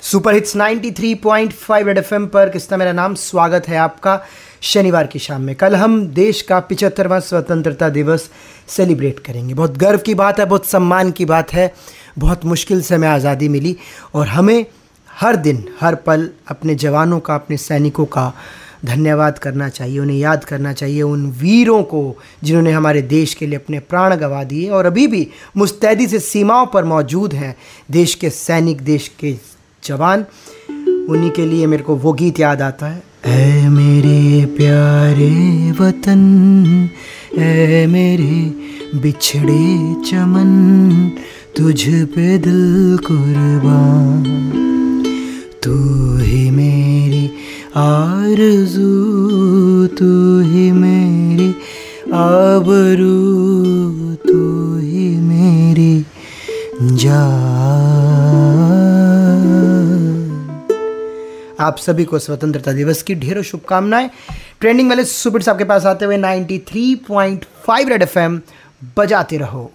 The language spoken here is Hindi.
सुपर हिट्स 93.5 रेड एफएम पर किसना मेरा नाम? स्वागत है आपका शनिवार की शाम में। कल हम देश का पिचहत्तरवां स्वतंत्रता दिवस सेलिब्रेट करेंगे। बहुत गर्व की बात है बहुत सम्मान की बात है बहुत मुश्किल से हमें आज़ादी मिली और हमें हर दिन हर पल अपने जवानों का अपने सैनिकों का धन्यवाद करना चाहिए, उन्हें याद करना चाहिए, उन वीरों को जिन्होंने हमारे देश के लिए अपने प्राण गंवा दिए और अभी भी मुस्तैदी से सीमाओं पर मौजूद हैं। देश के सैनिक, देश के जवान, उन्हीं के लिए मेरे को वो गीत याद आता है। ऐ मेरे प्यारे वतन, ऐ मेरे बिछड़े चमन, तुझ पे दिल कुर्बान। आरज़ू तू ही मेरी, आबरू तू ही मेरी जान। आप सभी को स्वतंत्रता दिवस की ढेरों शुभकामनाएँ। ट्रेंडिंग वाले सुपर आपके पास आते हुए 93.5 रेड एफएम बजाते रहो।